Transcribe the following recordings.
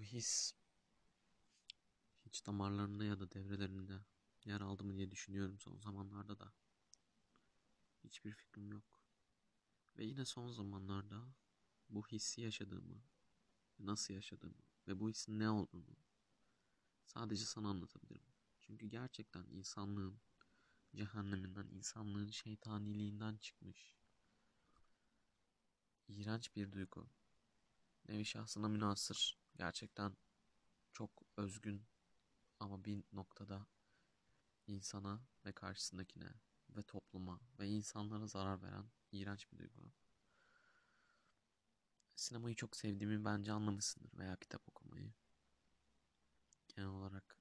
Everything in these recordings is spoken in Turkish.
Bu his hiç damarlarında ya da devrelerinde yer aldı mı diye düşünüyorum son zamanlarda da. Hiçbir fikrim yok. Ve yine son zamanlarda bu hissi yaşadığımı, nasıl yaşadığımı ve bu hissin ne olduğunu sadece sana anlatabilirim. Çünkü gerçekten insanlığın cehenneminden, insanlığın şeytaniliğinden çıkmış. İğrenç bir duygu. Nevi şahsına münasır. Gerçekten çok özgün ama bir noktada insana ve karşısındakine ve topluma ve insanlara zarar veren iğrenç bir duygu. Sinemayı çok sevdiğimi bence anlamışsındır veya kitap okumayı. Genel olarak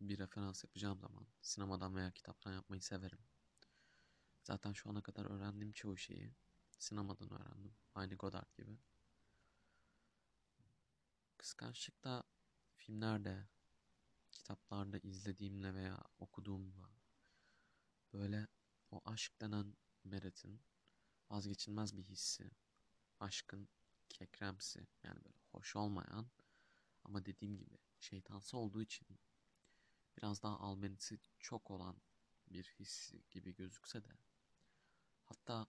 bir referans yapacağım zaman sinemadan veya kitaptan yapmayı severim. Zaten şu ana kadar öğrendiğim çoğu şeyi sinemadan öğrendim. Aynı Godard gibi. Kıskançlık da filmlerde, kitaplarda izlediğimle veya okuduğumla böyle o aşk denen meretin vazgeçilmez bir hissi. Aşkın kekremsi yani böyle hoş olmayan ama dediğim gibi şeytansı olduğu için biraz daha albenisi çok olan bir hissi gibi gözükse de hatta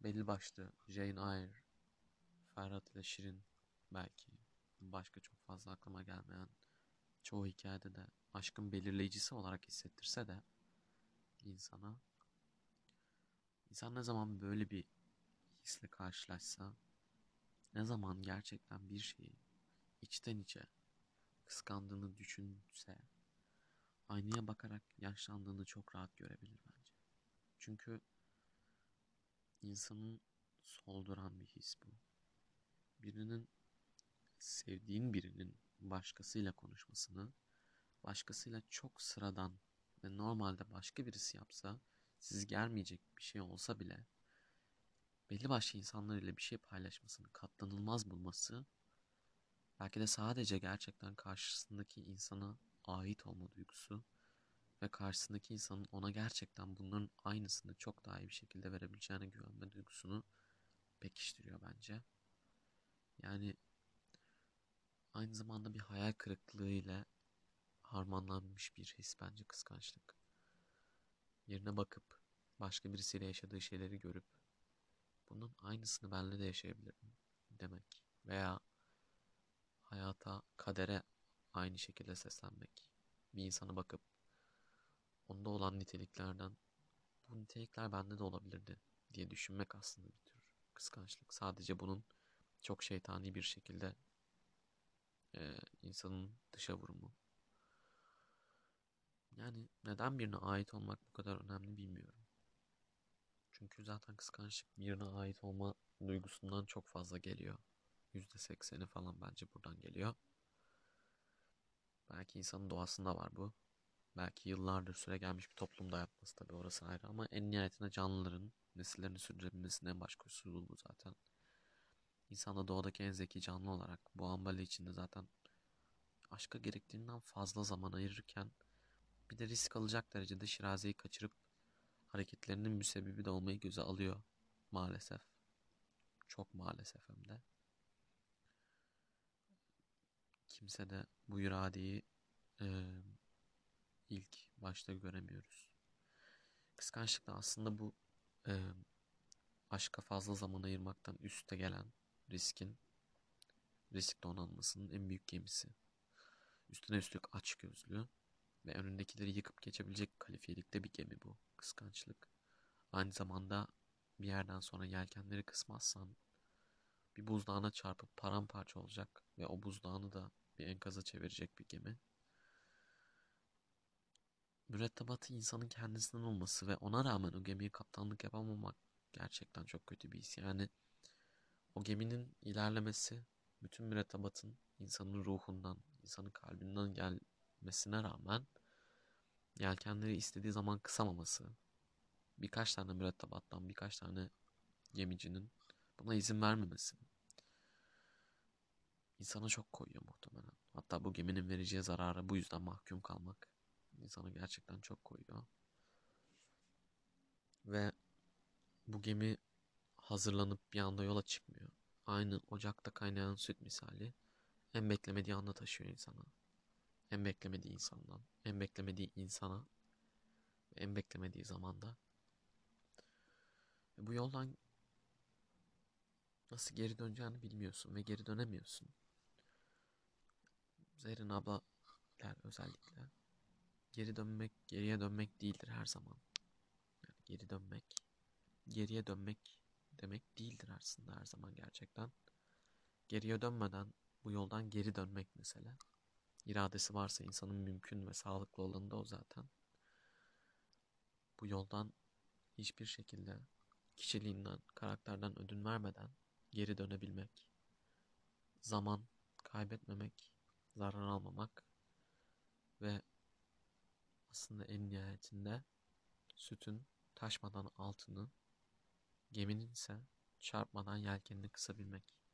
belli başlı Jane Eyre, Ferhat ile Şirin belki başka çok fazla aklıma gelmeyen çoğu hikayede de aşkın belirleyicisi olarak hissettirse de insana insan ne zaman böyle bir hisle karşılaşsa ne zaman gerçekten bir şeyi içten içe kıskandığını düşünse aynaya bakarak yaşlandığını çok rahat görebilir bence. Çünkü insanın solduran bir his bu. Birinin sevdiğin birinin başkasıyla konuşmasını, başkasıyla çok sıradan ve normalde başka birisi yapsa, siz gelmeyecek bir şey olsa bile belli başlı insanlar ile bir şey paylaşmasını katlanılmaz bulması belki de sadece gerçekten karşısındaki insana ait olma duygusu ve karşısındaki insanın ona gerçekten bunların aynısını çok daha iyi bir şekilde verebileceğine güvenme duygusunu pekiştiriyor bence. Yani aynı zamanda bir hayal kırıklığı ile harmanlanmış bir his bence kıskançlık. Yerine bakıp başka birisiyle yaşadığı şeyleri görüp bunun aynısını benle de yaşayabilirim demek veya hayata, kadere aynı şekilde seslenmek. Bir insana bakıp onda olan niteliklerden bu nitelikler bende de olabilirdi diye düşünmek aslında bir tür kıskançlık. Sadece bunun çok şeytani bir şekilde insanın dışa vurumu. Yani neden birine ait olmak bu kadar önemli bilmiyorum. Çünkü zaten kıskançlık birine ait olma duygusundan çok fazla geliyor. %80'i falan bence buradan geliyor. Belki insanın doğasında var bu. Belki yıllardır süre gelmiş bir toplumda yapması tabii orası ayrı ama en nihayetinde canlıların nesillerini sürdürebilmesinin en baş koşulu bu zaten. İnsan da doğadaki en zeki canlı olarak bu ambali içinde zaten aşka gerektiğinden fazla zaman ayırırken bir de risk alacak derecede şirazeyi kaçırıp hareketlerinin müsebbibi de olmayı göze alıyor maalesef. Çok maalesef hem de. Kimse de bu iradeyi e, ilk başta göremiyoruz. Kıskançlık da aslında bu e, aşka fazla zaman ayırmaktan üste gelen riskin risk donanmasının en büyük gemisi. Üstüne üstlük aç gözlü ve önündekileri yıkıp geçebilecek kalifiyelikte bir gemi bu kıskançlık. Aynı zamanda bir yerden sonra yelkenleri kısmazsan bir buzdağına çarpıp paramparça olacak ve o buzdağını da bir enkaza çevirecek bir gemi. Mürettebatı insanın kendisinden olması ve ona rağmen o gemiye kaptanlık yapamamak gerçekten çok kötü bir his. Yani o geminin ilerlemesi bütün mürettebatın insanın ruhundan, insanın kalbinden gelmesine rağmen yelkenleri istediği zaman kısamaması, birkaç tane mürettebattan birkaç tane gemicinin buna izin vermemesi insana çok koyuyor muhtemelen. Hatta bu geminin vereceği zarara bu yüzden mahkum kalmak insana gerçekten çok koyuyor. Ve bu gemi hazırlanıp bir anda yola çıkmıyor. Aynı ocakta kaynayan süt misali en beklemediği anda taşıyor insana. En beklemediği insandan, en beklemediği insana en beklemediği zamanda. Ve bu yoldan nasıl geri döneceğini bilmiyorsun ve geri dönemiyorsun. Zerrin abla der özellikle. Geri dönmek, geriye dönmek değildir her zaman. Yani geri dönmek, geriye dönmek demek değildir aslında her zaman gerçekten. Geriye dönmeden bu yoldan geri dönmek mesela. İradesi varsa insanın mümkün ve sağlıklı olanı da o zaten. Bu yoldan hiçbir şekilde kişiliğinden, karakterden ödün vermeden geri dönebilmek. Zaman kaybetmemek, zarar almamak ve aslında en nihayetinde sütün taşmadan altını, geminin ise çarpmadan yelkenini kısabilmek.